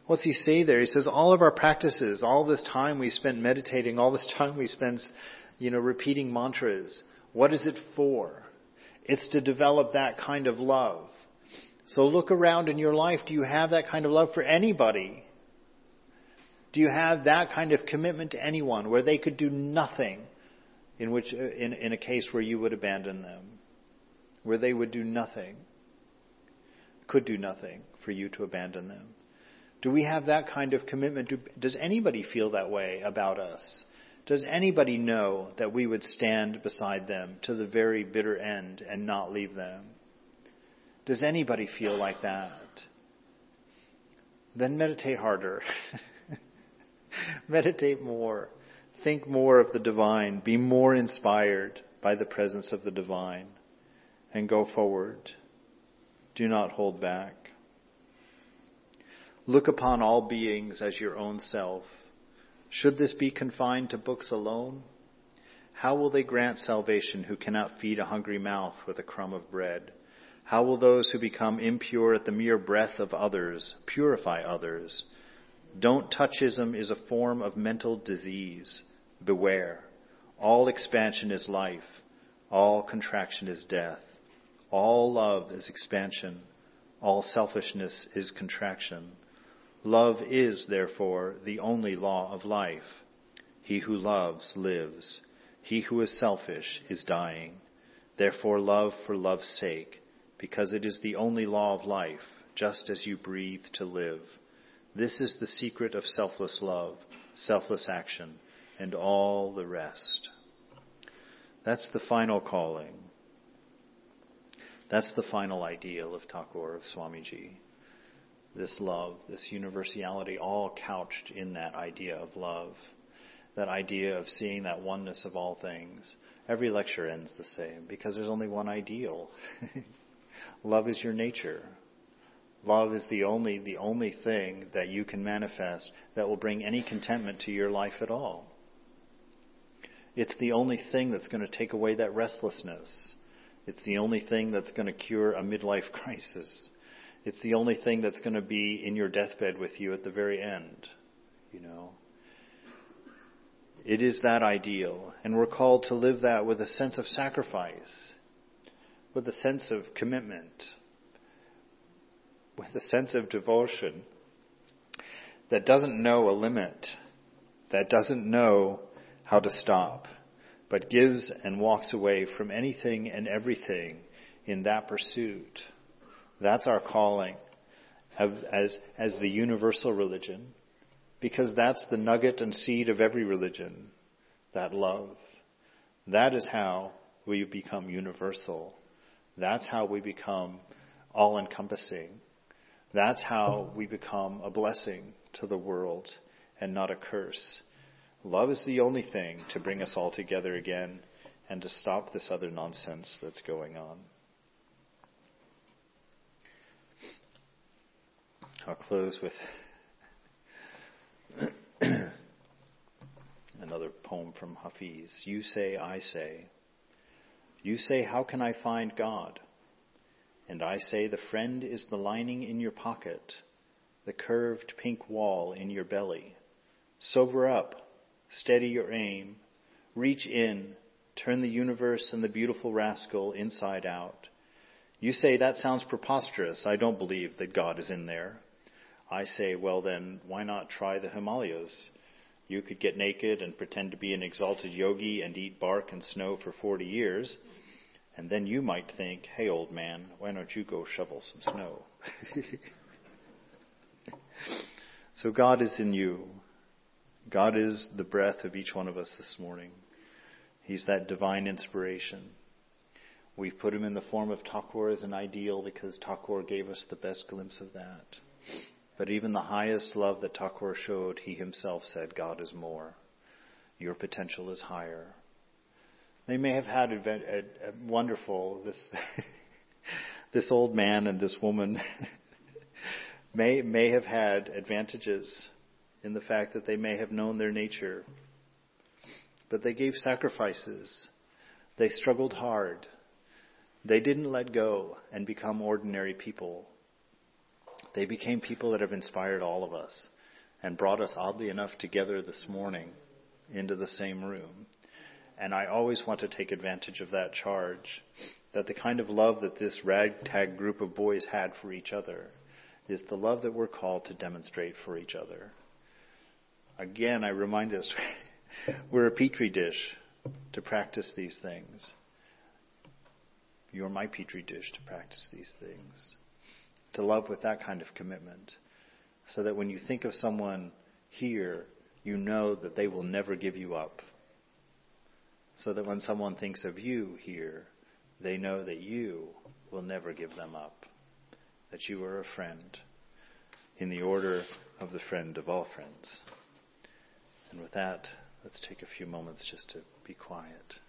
What's he say there? He says all of our practices, all this time we spent meditating, all this time we spent, you know, repeating mantras, what is it for? It's to develop that kind of love. So look around in your life. Do you have that kind of love for anybody? Do you have that kind of commitment to anyone where they could do nothing in which uh, in, in a case where you would abandon them, where they would do nothing, could do nothing for you to abandon them. Do we have that kind of commitment? Do, does anybody feel that way about us? Does anybody know that we would stand beside them to the very bitter end and not leave them? Does anybody feel like that? Then meditate harder. meditate more. Think more of the divine. Be more inspired by the presence of the divine. And go forward. Do not hold back. Look upon all beings as your own self. Should this be confined to books alone? How will they grant salvation who cannot feed a hungry mouth with a crumb of bread? How will those who become impure at the mere breath of others purify others? Don't touchism is a form of mental disease. Beware. All expansion is life. All contraction is death. All love is expansion. All selfishness is contraction. Love is, therefore, the only law of life. He who loves lives. He who is selfish is dying. Therefore love for love's sake, because it is the only law of life, just as you breathe to live. This is the secret of selfless love, selfless action, and all the rest. That's the final calling. That's the final ideal of Thakur, of Swamiji. This love, this universality, all couched in that idea of love. That idea of seeing that oneness of all things. Every lecture ends the same because there's only one ideal. love is your nature. Love is the only, the only thing that you can manifest that will bring any contentment to your life at all. It's the only thing that's going to take away that restlessness. It's the only thing that's going to cure a midlife crisis. It's the only thing that's going to be in your deathbed with you at the very end. You know. It is that ideal, and we're called to live that with a sense of sacrifice, with a sense of commitment, with a sense of devotion that doesn't know a limit, that doesn't know how to stop, but gives and walks away from anything and everything in that pursuit. That's our calling as, as the universal religion, because that's the nugget and seed of every religion, that love. That is how we become universal. That's how we become all encompassing. That's how we become a blessing to the world and not a curse. Love is the only thing to bring us all together again and to stop this other nonsense that's going on. I'll close with another poem from Hafiz. You say, I say. You say, How can I find God? And I say, The friend is the lining in your pocket, the curved pink wall in your belly. Sober up, steady your aim, reach in, turn the universe and the beautiful rascal inside out. You say, That sounds preposterous. I don't believe that God is in there. I say, well then, why not try the Himalayas? You could get naked and pretend to be an exalted yogi and eat bark and snow for 40 years, and then you might think, hey old man, why don't you go shovel some snow? so God is in you. God is the breath of each one of us this morning. He's that divine inspiration. We've put him in the form of Thakur as an ideal because Thakur gave us the best glimpse of that. But even the highest love that Thakur showed, he himself said, God is more. Your potential is higher. They may have had a, a, a wonderful, this, this old man and this woman may, may have had advantages in the fact that they may have known their nature. But they gave sacrifices. They struggled hard. They didn't let go and become ordinary people. They became people that have inspired all of us and brought us, oddly enough, together this morning into the same room. And I always want to take advantage of that charge that the kind of love that this ragtag group of boys had for each other is the love that we're called to demonstrate for each other. Again, I remind us we're a petri dish to practice these things. You're my petri dish to practice these things to love with that kind of commitment. So that when you think of someone here, you know that they will never give you up. So that when someone thinks of you here, they know that you will never give them up. That you are a friend in the order of the friend of all friends. And with that, let's take a few moments just to be quiet.